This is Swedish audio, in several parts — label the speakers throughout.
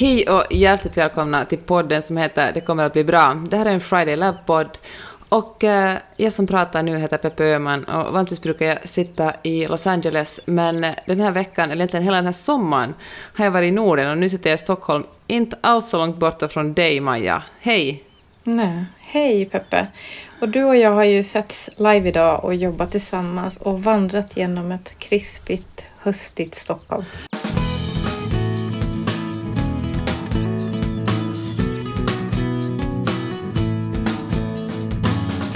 Speaker 1: Hej och hjärtligt välkomna till podden som heter Det kommer att bli bra. Det här är en Friday Lab-podd. och eh, jag som pratar nu heter Peppe Öhman och vanligtvis brukar jag sitta i Los Angeles men eh, den här veckan, eller egentligen hela den här sommaren, har jag varit i Norden och nu sitter jag i Stockholm, inte alls så långt borta från dig Maja. Hej!
Speaker 2: Nej, hej Peppe! Och du och jag har ju setts live idag och jobbat tillsammans och vandrat genom ett krispigt, höstigt Stockholm.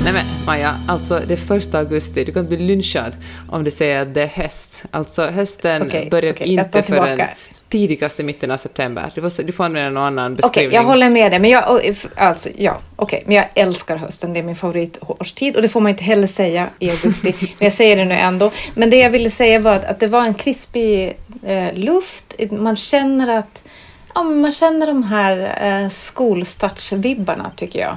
Speaker 1: Nej men Maja, alltså det är första augusti, du kan inte bli lynchad om du säger att det är höst. Alltså hösten
Speaker 2: Okej,
Speaker 1: börjar
Speaker 2: tar
Speaker 1: inte förrän tidigaste mitten av september. Du får, du får använda någon annan
Speaker 2: Okej,
Speaker 1: beskrivning.
Speaker 2: jag håller med dig. Men jag, alltså, ja, okej, men jag älskar hösten. Det är min favoritårstid och det får man inte heller säga i augusti. men jag säger det nu ändå. Men det jag ville säga var att, att det var en krispig eh, luft. Man känner att ja, man känner de här eh, skolstartsvibbarna tycker jag.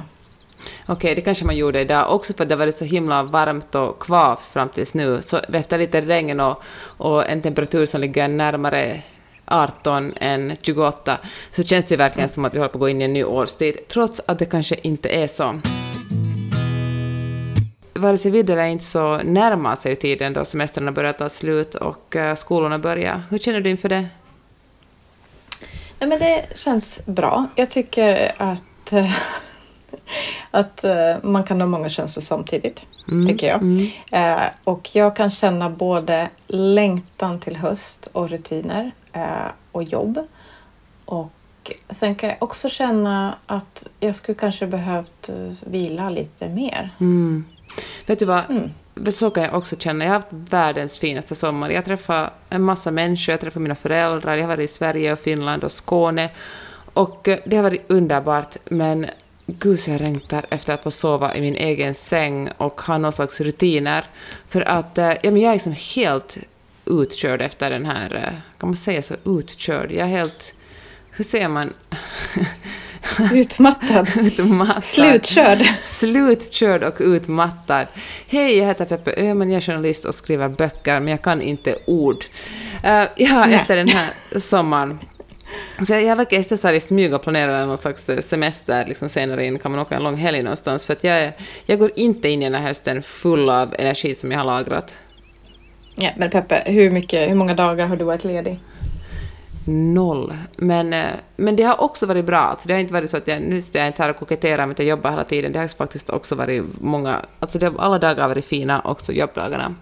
Speaker 1: Okej, det kanske man gjorde idag också för att det var så himla varmt och kvavt fram tills nu. Så efter lite regn och, och en temperatur som ligger närmare 18 än 28 så känns det ju verkligen som att vi håller på att gå in i en ny årstid, trots att det kanske inte är så. Vare sig vidare eller inte så närmar sig ju tiden då semestrarna börjar ta slut och eh, skolorna börjar. Hur känner du inför det?
Speaker 2: Nej, men det känns bra. Jag tycker att, eh, att eh, man kan ha många känslor samtidigt, tycker jag. Eh, och jag kan känna både längtan till höst och rutiner eh, och jobb. Och sen kan jag också känna att jag skulle kanske behövt eh, vila lite mer.
Speaker 1: Mm. Vet du vad?
Speaker 2: Mm.
Speaker 1: Så kan jag också känna. Jag har haft världens finaste sommar. Jag träffade en massa människor, jag träffade mina föräldrar, jag har varit i Sverige och Finland och Skåne. Och eh, det har varit underbart, men gud så jag längtar efter att få sova i min egen säng och ha någon slags rutiner. För att eh, ja, men jag är liksom helt utkörd efter den här, eh, kan man säga så, utkörd? Jag är helt, hur säger man?
Speaker 2: Utmattad.
Speaker 1: Utmattad.
Speaker 2: Slutkörd.
Speaker 1: Slutkörd och utmattad. Hej, jag heter Peppe Öhman, jag är journalist och skriver böcker, men jag kan inte ord. Uh, ja,
Speaker 2: Nej.
Speaker 1: efter den här sommaren. Så jag verkar istället så här i smyg och planerar någon slags semester liksom senare in, kan man åka en lång helg någonstans, för att jag, jag går inte in i den här hösten full av energi som jag har lagrat.
Speaker 2: Ja, men Peppe, hur, mycket, hur många dagar har du varit ledig?
Speaker 1: Noll. Men, eh, men det har också varit bra. Alltså det har inte varit så att jag, nu står jag inte här och koketterar med att jag jobbar hela tiden. Det har faktiskt också varit många... Alltså det, alla dagar har varit fina, också jobbdagarna.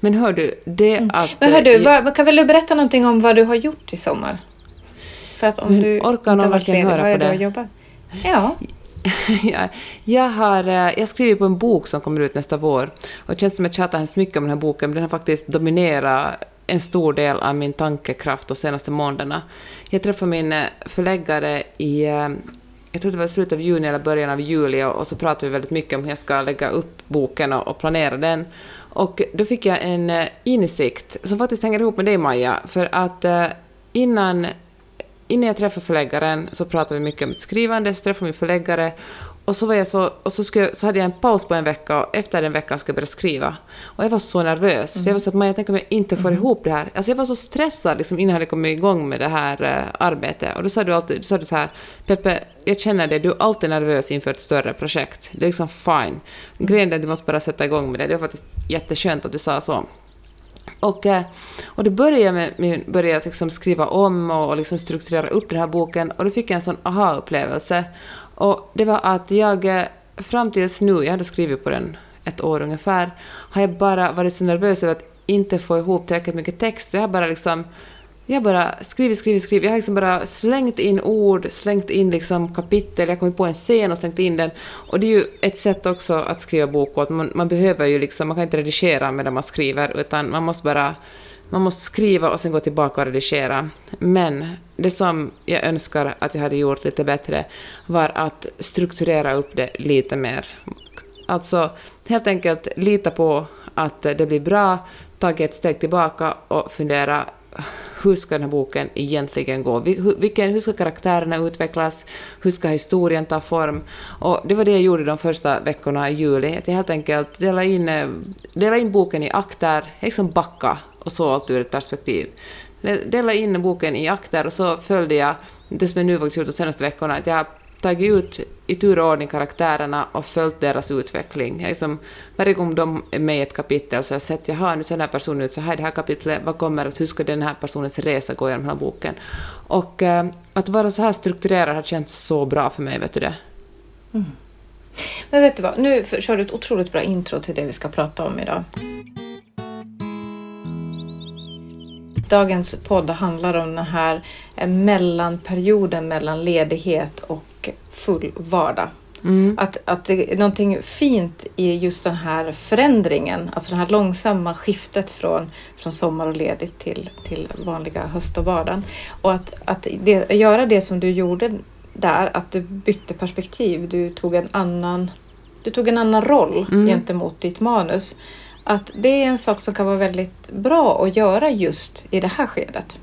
Speaker 1: Men hör du, det att...
Speaker 2: Men hör
Speaker 1: eh,
Speaker 2: du,
Speaker 1: jag-
Speaker 2: vad, kan väl du berätta någonting om vad du har gjort i sommar? För att om
Speaker 1: Men
Speaker 2: du
Speaker 1: orkar någon verkligen höra på
Speaker 2: det jobbat? Ja.
Speaker 1: jag, har eh, jag skriver på en bok som kommer ut nästa vår. Och det känns som att jag tjatar hemskt mycket om den här boken, men den har faktiskt dominerat en stor del av min tankekraft de senaste månaderna. Jag träffade min eh, förläggare i eh, jag tror det var slutet av juni eller början av juli och, så pratade vi väldigt mycket om hur jag ska lägga upp boken och, planera den. Och då fick jag en insikt som faktiskt hänger ihop med dig Maja, för att innan innan jag träffade förläggaren så pratade vi mycket om mitt skrivande, så träffade jag min förläggare och så, var jag så, och så, skulle, jag- så hade jag en paus på en vecka och efter den veckan skulle jag börja skriva. Och jag var så nervös, för jag var så att Maja, tänk om jag inte får ihop det här. Alltså jag var så stressad liksom, innan jag hade kommit igång med det här eh, arbetet. Och då sa du alltid, då sa du så här, Peppe, jag känner det, du är alltid nervös inför ett större projekt. Det är liksom fine. Grejen är att du måste bara sätta igång med det. Det var faktiskt jätteskönt att du sa så. Och, eh, och då började jag, med, började jag liksom skriva om och, och liksom strukturera upp den här boken och då fick jag en sån aha-upplevelse. Och det var att jag eh, fram tills nu, jag hade skrivit på den ett år ungefär, har jag bara varit så nervös över att inte få ihop tillräckligt mycket text. Så jag har bara liksom jag har bara skrivit, skrivit, skrivit. Jag har liksom bara slängt in ord, slängt in liksom kapitel, jag kom på en scen och slängt in den. Och det är ju ett sätt också att skriva bok åt. att man, man behöver ju liksom, man kan inte redigera medan man skriver, utan man måste bara man måste skriva och sen gå tillbaka och redigera. Men det som jag önskar att jag hade gjort lite bättre var att strukturera upp det lite mer. Alltså helt enkelt lita på att det blir bra, ta ett steg tillbaka och fundera hur ska den här boken egentligen gå? Hur, vilken, hur ska karaktärerna utvecklas? Hur ska historien ta form? Och det var det jag gjorde de första veckorna i juli. Att jag helt enkelt delade in, eh, delade in boken i akter, liksom backa och så allt ur ett perspektiv. Delade in boken i akter och så följde jag det som jag nu faktiskt gjort de senaste veckorna, att jag tagit ut i tur och ordning karaktärerna och följt deras utveckling. Jag liksom, varje gång de är med i ett kapitel så har jag sett, jaha, nu ser den här personen ut så här i det här kapitlet, vad kommer att, hur ska den här personens resa gå genom den här boken? Och eh, att vara så här strukturerad har känts så bra för mig, vet du det?
Speaker 2: Mm. Men vet du vad, nu kör du ett otroligt bra intro till det vi ska prata om idag. Dagens podd handlar om den här eh, mellanperioden mellan ledighet och full vardag. Mm. Att, att det är någonting fint i just den här förändringen, alltså det här långsamma skiftet från, från sommar och ledigt till, till vanliga höst och vardagen. Och att, att det, göra det som du gjorde där, att du bytte perspektiv, du tog en annan, du tog en annan roll mm. gentemot ditt manus att det är en sak som kan vara väldigt bra att göra just i det här skedet.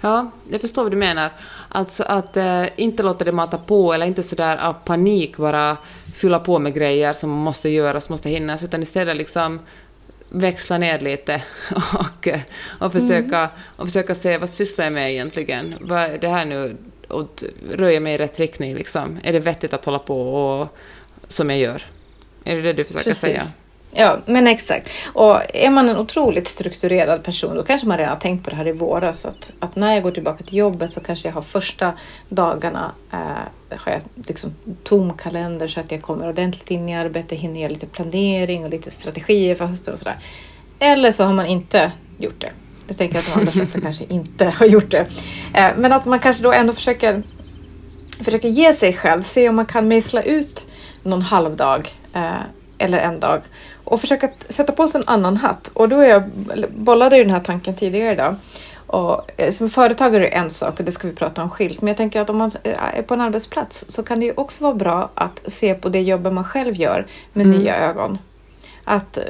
Speaker 1: Ja, jag förstår vad du menar. Alltså att eh, inte låta det mata på eller inte sådär av panik bara fylla på med grejer som måste göras, måste hinnas, utan istället liksom växla ner lite och, och, försöka, mm. och försöka se vad sysslar jag med egentligen? Vad är det här nu? Och röja mig i rätt riktning liksom? Är det vettigt att hålla på och, som jag gör? Är det det du försöker Precis. säga?
Speaker 2: Ja, men exakt. Och är man en otroligt strukturerad person då kanske man redan har tänkt på det här i våras. Att, att när jag går tillbaka till jobbet så kanske jag har första dagarna eh, har jag liksom tom kalender så att jag kommer ordentligt in i arbetet, hinner göra lite planering och lite strategier för hösten och sådär. Eller så har man inte gjort det. Jag tänker att de allra flesta kanske inte har gjort det. Eh, men att man kanske då ändå försöker, försöker ge sig själv, se om man kan mejsla ut någon halvdag eh, eller en dag och försöka sätta på sig en annan hatt. Och då är jag, bollade ju den här tanken tidigare idag. Och eh, som företagare är en sak och det ska vi prata om skilt. Men jag tänker att om man är på en arbetsplats så kan det ju också vara bra att se på det jobbet man själv gör med mm. nya ögon. Att eh,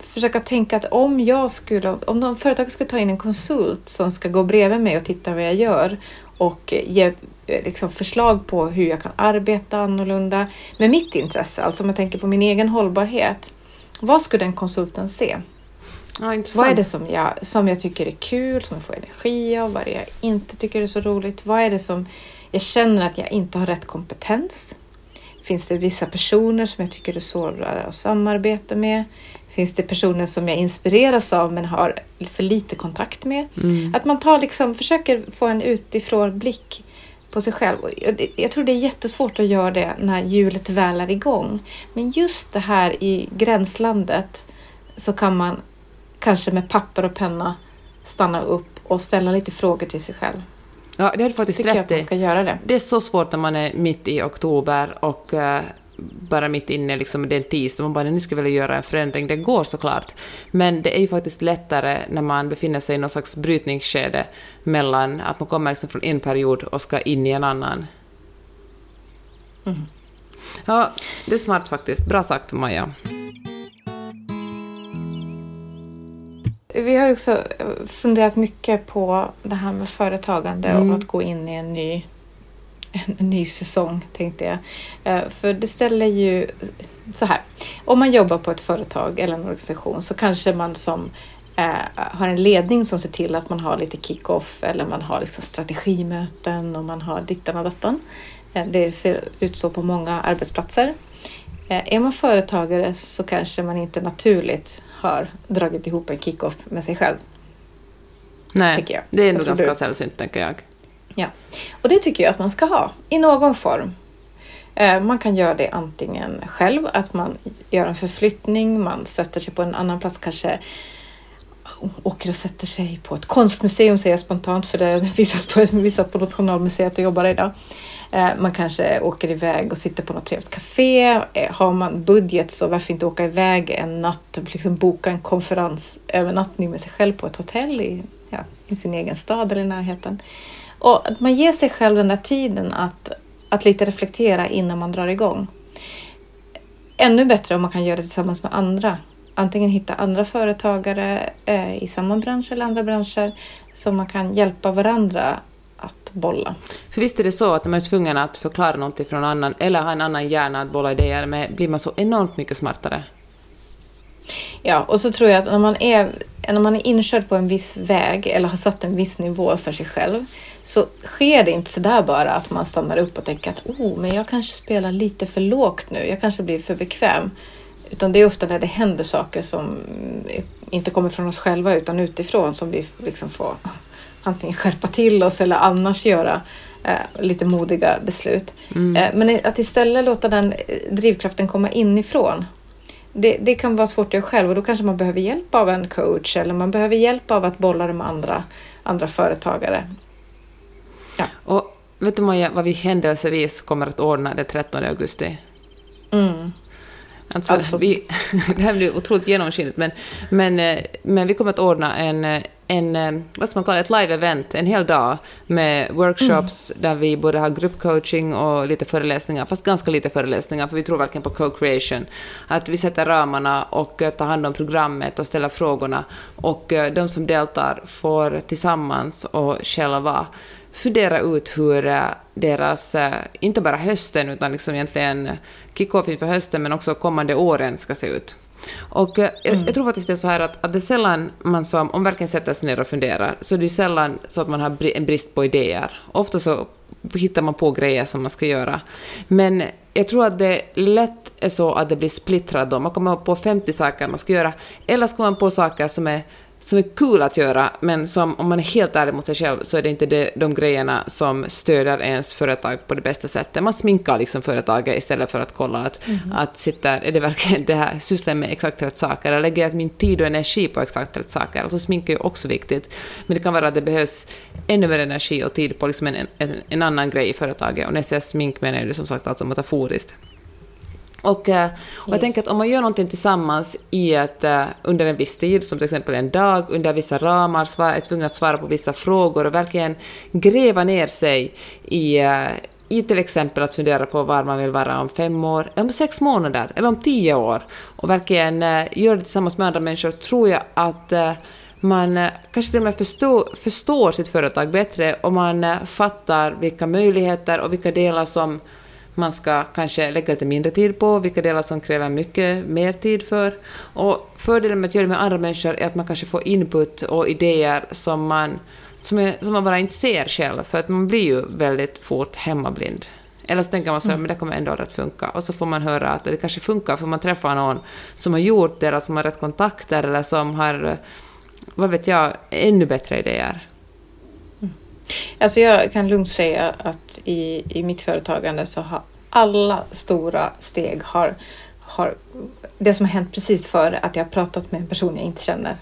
Speaker 2: försöka tänka att om jag skulle, om någon företag skulle ta in en konsult som ska gå bredvid mig och titta vad jag gör och ge Eh, liksom förslag på hur jag kan arbeta annorlunda med mitt intresse, alltså om jag tänker på min egen hållbarhet. Vad skulle den konsulten se?
Speaker 1: Ja,
Speaker 2: vad är det som jag, som jag tycker är kul, som jag får energi av? Vad är det jag inte tycker är så roligt? Vad är det som jag känner att jag inte har rätt kompetens? Finns det vissa personer som jag tycker är svårare att samarbeta med? Finns det personer som jag inspireras av men har för lite kontakt med? Mm. Att man tar liksom, försöker få en utifrån blick på sig själv. Jag tror det är jättesvårt att göra det när hjulet väl är igång. Men just det här i gränslandet så kan man kanske med papper och penna stanna upp och ställa lite frågor till sig själv.
Speaker 1: Ja, det har du faktiskt
Speaker 2: rätt i. det.
Speaker 1: Det är så svårt när man är mitt i oktober och uh, bara mitt inne, liksom, det är en tisdag, man bara nu ska väl göra en förändring. Det går såklart. Men det är ju faktiskt lättare när man befinner sig i någon slags brytningsskede mellan att man kommer liksom från en period och ska in i en annan. Mm. Ja, det är smart faktiskt. Bra sagt, Maja.
Speaker 2: Vi har ju också funderat mycket på det här med företagande mm. och att gå in i en ny en ny säsong tänkte jag. Eh, för det ställer ju så här. Om man jobbar på ett företag eller en organisation så kanske man som eh, har en ledning som ser till att man har lite kick-off eller man har liksom strategimöten och man har dittan och dattan. Eh, det ser ut så på många arbetsplatser. Är man företagare så kanske man inte naturligt har dragit ihop en kick-off med sig själv.
Speaker 1: Nej, det är nog ganska sällsynt tänker jag.
Speaker 2: Ja, och det tycker jag att man ska ha i någon form. Eh, man kan göra det antingen själv, att man gör en förflyttning, man sätter sig på en annan plats, kanske åker och sätter sig på ett konstmuseum säger jag spontant för det är visat på, visat på Nationalmuseet och jobbar idag. Eh, man kanske åker iväg och sitter på något trevligt café. Eh, har man budget så varför inte åka iväg en natt, liksom boka en konferensövernattning med sig själv på ett hotell i, ja, i sin egen stad eller i närheten. Och att man ger sig själv den där tiden att, att lite reflektera innan man drar igång. Ännu bättre om man kan göra det tillsammans med andra. Antingen hitta andra företagare eh, i samma bransch eller andra branscher som man kan hjälpa varandra att bolla.
Speaker 1: För visst är det så att när man är tvungen att förklara någonting för någon annan eller ha en annan hjärna att bolla idéer med blir man så enormt mycket smartare.
Speaker 2: Ja, och så tror jag att när man är, när man är inkörd på en viss väg eller har satt en viss nivå för sig själv så sker det inte sådär bara att man stannar upp och tänker att oh, men jag kanske spelar lite för lågt nu, jag kanske blir för bekväm. Utan det är ofta när det händer saker som inte kommer från oss själva utan utifrån som vi liksom får antingen skärpa till oss eller annars göra eh, lite modiga beslut. Mm. Eh, men att istället låta den drivkraften komma inifrån. Det, det kan vara svårt att göra själv och då kanske man behöver hjälp av en coach eller man behöver hjälp av att bolla med andra, andra företagare.
Speaker 1: Ja. Och vet du Maja, vad vi händelsevis kommer att ordna den 13 augusti? Mm. Alltså, alltså. Vi, det här blir otroligt genomskinligt, men, men, eh, men vi kommer att ordna en, eh, en eh, vad ska man kalla ett live-event, en hel dag med workshops mm. där vi både har gruppcoaching och lite föreläsningar, fast ganska lite föreläsningar, för vi tror verkligen på co-creation. Att vi sätter ramarna och tar hand om programmet och ställer frågorna, och de som deltar får tillsammans och själva fundera ut hur eh, deras, eh, inte bara hösten, utan liksom egentligen kick-off inför hösten, men också kommande åren ska se ut. Och eh, mm. jag, jag, tror faktiskt det är så här att, att det är sällan man som, om verkligen sätter sig ner och funderar, så det är sällan så att man har en brist på idéer. Ofta så hittar man på grejer som man ska göra. Men jag tror att det lätt är så att det blir splittrat då. Man kommer på 50 saker man ska göra, eller ska man på saker som är som är kul att göra, men som om man är helt ärlig mot sig själv så är det inte det, de grejerna som stöder ens företag på det bästa sättet. Man sminkar liksom företaget istället för att kolla att, mm. att sitter, är det verkligen det här, sysslar med exakt rätt saker, eller lägger jag min tid och energi på exakt rätt saker? Alltså smink är ju också viktigt, men det kan vara att det behövs ännu mer energi och tid på liksom en, en, en annan grej i företaget, och när jag säger smink menar jag det som sagt alltså metaforiskt. Och, eh, och jag yes. tänker att om man gör någonting tillsammans i ett, uh, under en viss tid, som till exempel en dag, under vissa ramar, svar, är tvungen att svara på vissa frågor och verkligen gräva ner sig i, uh, i till exempel att fundera på var man vill vara om fem år, om sex månader eller om tio år och verkligen göra det tillsammans med andra människor, tror jag att man kanske till och med förstår, förstår sitt företag bättre och man fattar vilka möjligheter och vilka delar som man ska kanske lägga lite mindre tid på, vilka delar som kräver mycket mer tid för. Och fördelen med att göra det med andra människor är att man kanske får input och idéer som man, som, är, som man bara inte ser själv, för att man blir ju väldigt fort hemmablind. Eller så tänker man så här, mm. men det kommer ändå att funka. Och så får man höra att det kanske funkar, för man träffar någon som har gjort det, eller som har rätt kontakter, eller som har, vad vet jag, ännu bättre idéer.
Speaker 2: Alltså jag kan lugnt säga att i, i mitt företagande så har alla stora steg har, har det som har hänt precis före att jag har pratat med en person jag inte känner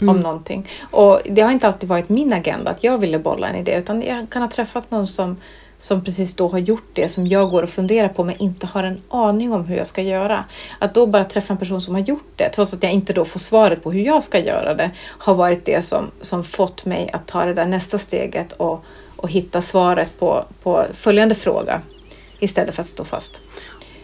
Speaker 2: mm. om någonting. Och det har inte alltid varit min agenda att jag ville bolla en idé utan jag kan ha träffat någon som som precis då har gjort det som jag går och funderar på men inte har en aning om hur jag ska göra. Att då bara träffa en person som har gjort det, trots att jag inte då får svaret på hur jag ska göra det, har varit det som, som fått mig att ta det där nästa steget och, och hitta svaret på, på följande fråga istället för att stå fast.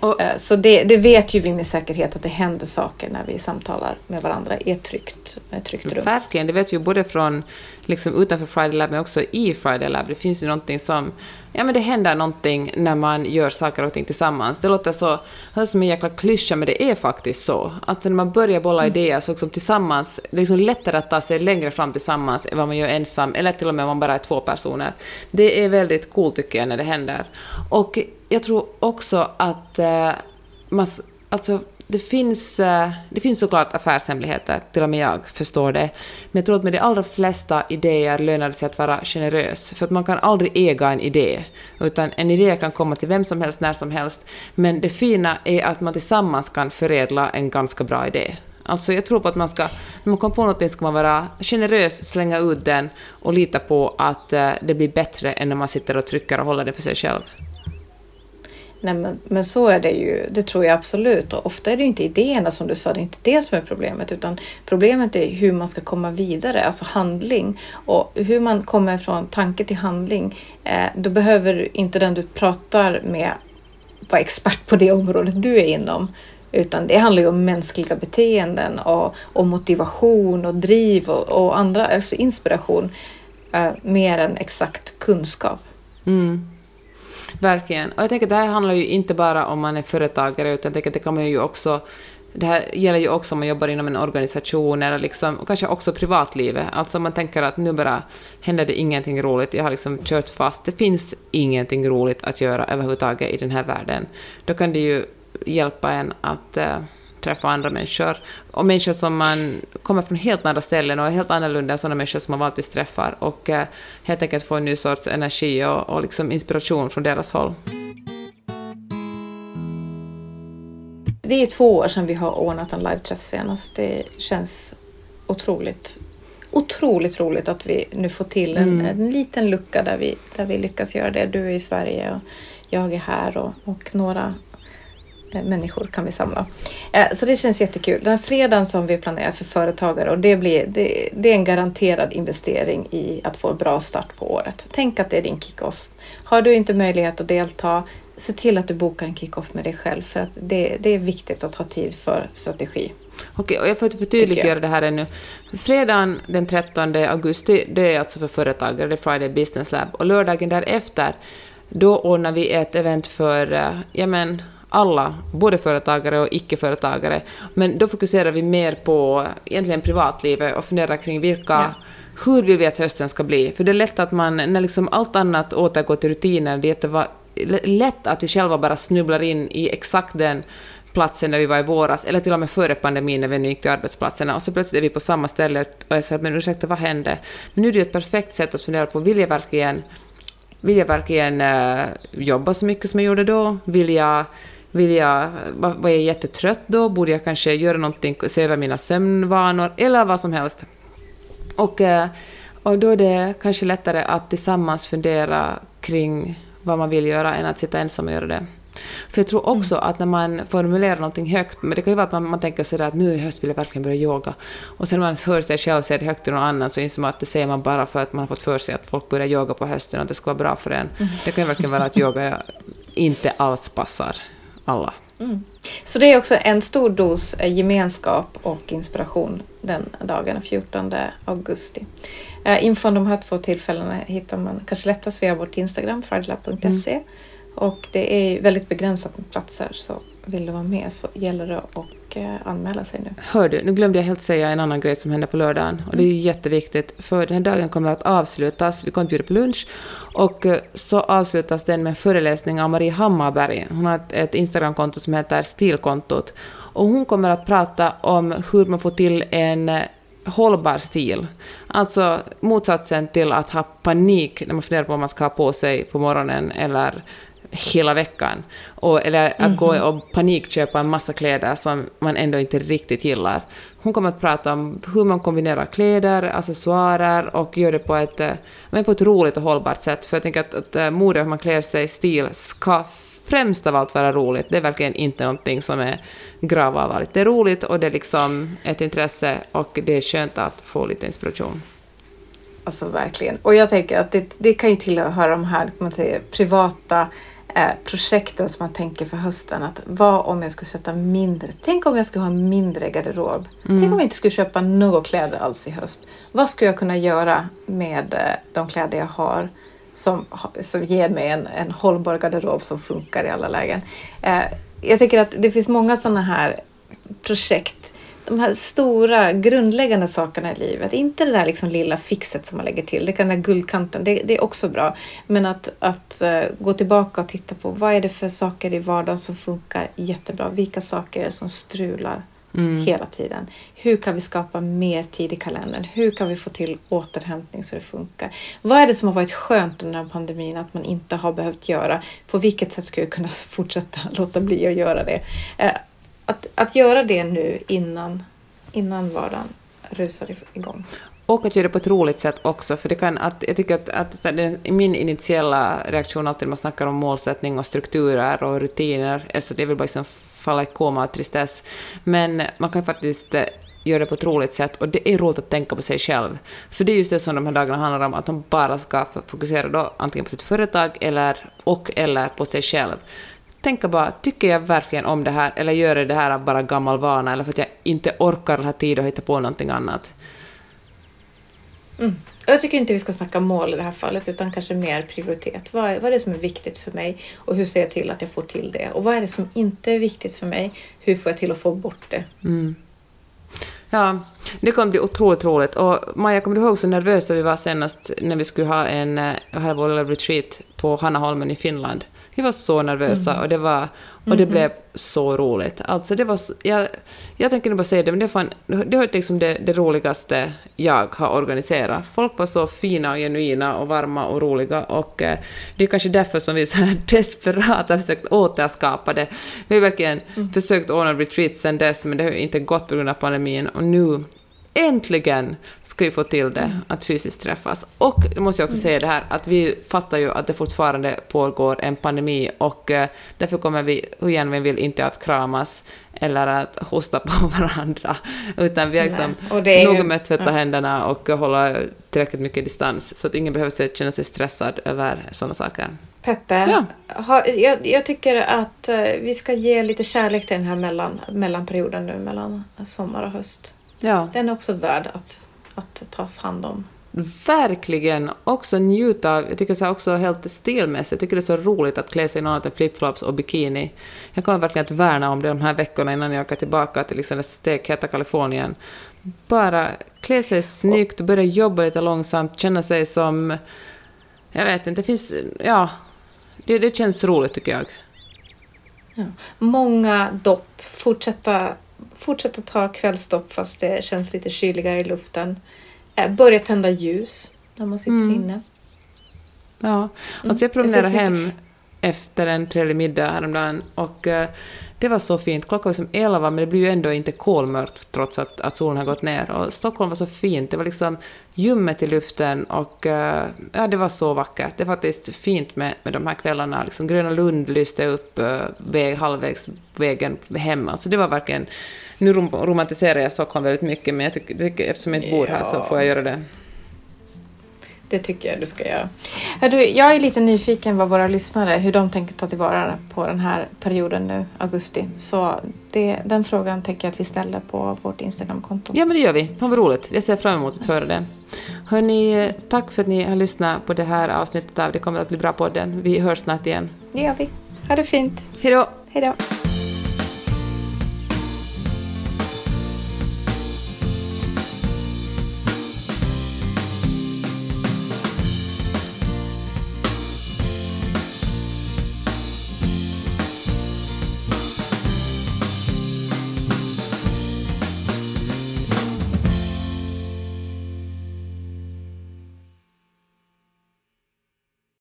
Speaker 2: Och, eh, så det, det, vet ju vi med säkerhet att det händer saker när vi samtalar med varandra i ett tryggt, ett tryggt rum.
Speaker 1: Verkligen, det vet vi både från liksom utanför Friday Lab men också i Friday Lab. Det finns ju någonting som, ja men det händer någonting när man gör saker och ting tillsammans. Det låter så, det som en jäkla klyscha men det är faktiskt så. Att när man börjar bolla mm. idéer så liksom tillsammans, det är liksom lättare att ta sig längre fram tillsammans än vad man gör ensam, eller till och med om man bara är två personer. Det är väldigt coolt tycker jag när det händer. Och jag tror också att eh, man, alltså, det finns, eh, det finns såklart affärshemligheter, till och med jag förstår det. Men jag tror att med de allra flesta idéer lönar det sig att vara generös, för att man kan aldrig äga en idé, utan en idé kan komma till vem som helst, när som helst. Men det fina är att man tillsammans kan förädla en ganska bra idé. Alltså jag tror på att man ska, när man kommer på någonting ska man vara generös, slänga ut den och lita på att eh, det blir bättre än när man sitter och trycker och håller det för sig själv.
Speaker 2: Nej, men, men så är det ju, det tror jag absolut. Och ofta är det ju inte idéerna som du sa, det är inte det som är problemet, utan problemet är hur man ska komma vidare, alltså handling. Och hur man kommer från tanke till handling, eh, då behöver inte den du pratar med vara expert på det området du är inom. Utan det handlar ju om mänskliga beteenden och, och motivation och driv och, och andra, alltså inspiration, eh, mer än exakt kunskap.
Speaker 1: Mm. Verkligen. Och jag tänker att det här handlar ju inte bara om man är företagare, utan jag tänker att det kan man ju också det här gäller ju också om man jobbar inom en organisation eller liksom, kanske också privatlivet. Alltså man tänker att nu bara händer det ingenting roligt, jag har liksom kört fast. Det finns ingenting roligt att göra överhuvudtaget i den här världen. Då kan det ju hjälpa en att uh, träffa andra människor. Och människor som man kommer från helt andra ställen och är helt annorlunda än sådana människor som man vanligtvis träffar. Och uh, helt enkelt få en ny sorts energi och, och liksom inspiration från deras håll.
Speaker 2: Det är två år sedan vi har ordnat en live-träff senast. Det känns otroligt, otroligt roligt att vi nu får till en, mm. en liten lucka där vi, där vi lyckas göra det. Du är i Sverige och jag är här och, och några eh, människor kan vi samla. Eh, så det känns jättekul. Den här fredagen som vi planerat för företagare och det, blir, det, det är en garanterad investering i att få en bra start på året. Tänk att det är din kick-off. Har du inte möjlighet att delta, se till att du bokar en kick-off med dig själv för att det, det är viktigt att ha tid för strategi.
Speaker 1: Okej, och jag får förtydliggöra det här ännu. Fredagen den 13 augusti, det är alltså för företagare, det är Friday Business Lab, och lördagen därefter, då ordnar vi ett event för, eh, ja men, alla, både företagare och icke-företagare. Men då fokuserar vi mer på egentligen privatlivet och funderar kring vilka ja. Hur vill vi att hösten ska bli? För det är lätt att man, när liksom allt annat återgår till rutiner, det är lätt att vi själva bara snubblar in i exakt den platsen där vi var i våras, eller till och med före pandemin när vi nu gick till arbetsplatserna, och så plötsligt är vi på samma ställe och jag säger men ursäkta, vad hände? Men nu är det ju ett perfekt sätt att fundera på, vill jag verkligen, vill jag verkligen uh, jobba så mycket som jag gjorde då? Vill jag vill jag, var jag jättetrött då? Borde jag kanske göra någonting, se över mina sömnvanor, eller vad som helst. Och, uh, och då är det kanske lättare att tillsammans fundera kring vad man vill göra än att sitta ensam och göra det. För jag tror också mm. att när man formulerar någonting högt, men det kan ju vara att man, man tänker sådär att nu i höst vill jag verkligen börja yoga, och sen när man hör sig själv säga det högt till någon annan så inser man att det säger man bara för att man har fått för sig att folk börjar yoga på hösten och att det ska vara bra för en. Mm. Det kan ju verkligen vara att yoga inte alls passar alla.
Speaker 2: Mm. Så det är också en stor dos eh, gemenskap och inspiration den dagen, 14 augusti. Uh, info om de här två tillfällena hittar man kanske lättast via vårt Instagram, fridlab.se. Mm. Och det är väldigt begränsat med platser så vill du vara med så gäller det att uh, anmäla sig nu.
Speaker 1: Hör du, nu glömde jag helt säga en annan grej som händer på lördagen och det är ju mm. jätteviktigt för den här dagen kommer att avslutas, vi kommer att bjuda på lunch och uh, så avslutas den med en föreläsning av Marie Hammarberg. Hon har ett, ett Instagramkonto som heter Stilkontot och hon kommer att prata om hur man får till en hållbar stil. Alltså motsatsen till att ha panik när man funderar på vad man ska ha på sig på morgonen eller hela veckan. Och, eller att mm -hmm. gå mhm. och panikköpa en massa kläder som man ändå inte riktigt gillar. Hon kommer att prata om hur man kombinerar kläder, accessoarer och gör det på ett, eh, men på ett roligt och hållbart sätt. För jag tänker att, att eh, mode, hur man klär sig, stil, ska främst av allt vara roligt. Det är verkligen inte någonting som är gravallvarligt. Det är roligt och det är liksom ett intresse och det är skönt att få lite inspiration.
Speaker 2: Alltså verkligen. Och jag tänker att det, det kan ju tillhöra de här man säger, privata eh, projekten som man tänker för hösten. Att vad om jag skulle sätta mindre? Tänk om jag skulle ha mindre garderob? Mm. Tänk om jag inte skulle köpa några kläder alls i höst? Vad skulle jag kunna göra med eh, de kläder jag har? som, som ger mig en, en hållbar garderob som funkar i alla lägen. Eh, jag tycker att det finns många sådana här projekt de här stora grundläggande sakerna i livet. Inte det där liksom lilla fixet som man lägger till. Det kan den där guldkanten, det, det, är också bra. Men att, att uh, gå tillbaka och titta på vad är det för saker i vardagen som funkar jättebra? Vilka saker är det som strular? Mm. hela tiden. Hur kan vi skapa mer tid i kalendern? Hur kan vi få till återhämtning så det funkar? Vad är det som har varit skönt under pandemin att man inte har behövt göra? På vilket sätt skulle jag kunna fortsätta låta bli att göra det? Att, att göra det nu innan, innan vardagen rusar igång.
Speaker 1: Och att göra det på ett roligt sätt också, för det kan, att, jag tycker att, att min initiala reaktion alltid när man snackar om målsättning och strukturer och rutiner, alltså det är väl bara liksom falla i koma och tristess. Men man kan faktiskt gör göra det på ett roligt sätt och det är roligt att tänka på sig själv. För det är just det som de här dagarna handlar om, att man bara ska fokusera då antingen på sitt företag eller, och eller på sig själv. Tänka bara, tycker jag verkligen om det här eller gör jag det här av bara gammal vana eller för att jag inte orkar eller har tid att hitta på någonting annat?
Speaker 2: Mm. Jag tycker inte vi ska snacka mål i det här fallet utan kanske mer prioritet. Vad är, vad är det som är viktigt för mig och hur ser jag till att jag får till det? Och vad är det som inte är viktigt för mig? Hur får jag till att få bort det?
Speaker 1: Mm. Ja, det kommer bli otroligt roligt. Och Maja, kommer du ihåg så nervösa vi var senast när vi skulle ha en här eh, retreat på Hannaholmen i Finland? Vi var så nervösa mm. och det, var, och det mm. blev så roligt. Alltså det var, jag, jag tänker bara säga det, men det, fan, det var liksom det, det, roligaste jag har organiserat. Folk var så fina och genuina och varma och roliga och eh, det är kanske därför som vi så här desperat har försökt återskapa det. Vi har verkligen mm. försökt ordna retreat sen dess, men det har inte gått på grund av pandemin och nu äntligen ska vi få till det, mm. att fysiskt träffas. Och då måste jag också mm. säga det här, att vi fattar ju att det fortfarande pågår en pandemi och uh, därför kommer vi, hur gärna vi vill, inte att kramas eller att hosta på varandra, utan vi har liksom noga med att tvätta ja. händerna och hålla tillräckligt mycket distans, så att ingen behöver känna sig stressad över sådana saker.
Speaker 2: Peppe, ja. ha, jag, jag, tycker att uh, vi ska ge lite kärlek till den här mellan, mellanperioden nu, mellan sommar och höst. Ja. Den är också värd att, att tas hand om.
Speaker 1: Verkligen! Också njuta av, jag tycker så också helt stilmässigt, jag tycker det är så roligt att klä sig i något annat än flipflops och bikini. Jag kommer verkligen att värna om det de här veckorna innan jag åker tillbaka till liksom det stekheta Kalifornien. Bara klä sig snyggt, börja jobba lite långsamt, känna sig som... Jag vet inte, det finns... Ja, det, det känns roligt tycker jag.
Speaker 2: Ja. Många dopp, fortsätta fortsätta ta kvällstopp fast det känns lite kyligare i luften. Eh, börja tända ljus när man sitter mm. inne.
Speaker 1: Ja, mm, alltså jag promenerade hem efter en trevlig middag häromdagen och uh, det var så fint. Klockan var som elva men det blev ju ändå inte kolmörkt trots att, att solen har gått ner. Och Stockholm var så fint. Det var liksom ljummet i luften och uh, ja, det var så vackert. Det var faktiskt fint med, med de här kvällarna. Liksom Gröna Lund lyste upp uh, väg, halvvägs vägen hem. Alltså det var verkligen nu romantiserar jag Stockholm väldigt mycket, men jag tycker, eftersom jag inte bor här så får jag göra det.
Speaker 2: Det tycker jag du ska göra. Du, jag är lite nyfiken vad våra lyssnare, hur de tänker ta tillvara på den här perioden nu, augusti. Så det, den frågan tänker jag att vi ställer på vårt Instagramkonto.
Speaker 1: Ja, men det gör vi. Fan vad roligt. Jag ser fram emot att höra det. Hörni, tack för att ni har lyssnat på det här avsnittet av Det kommer att bli bra podden. Vi hörs snart igen.
Speaker 2: Det gör vi. Ha det fint.
Speaker 1: Hej då.
Speaker 2: Hej då.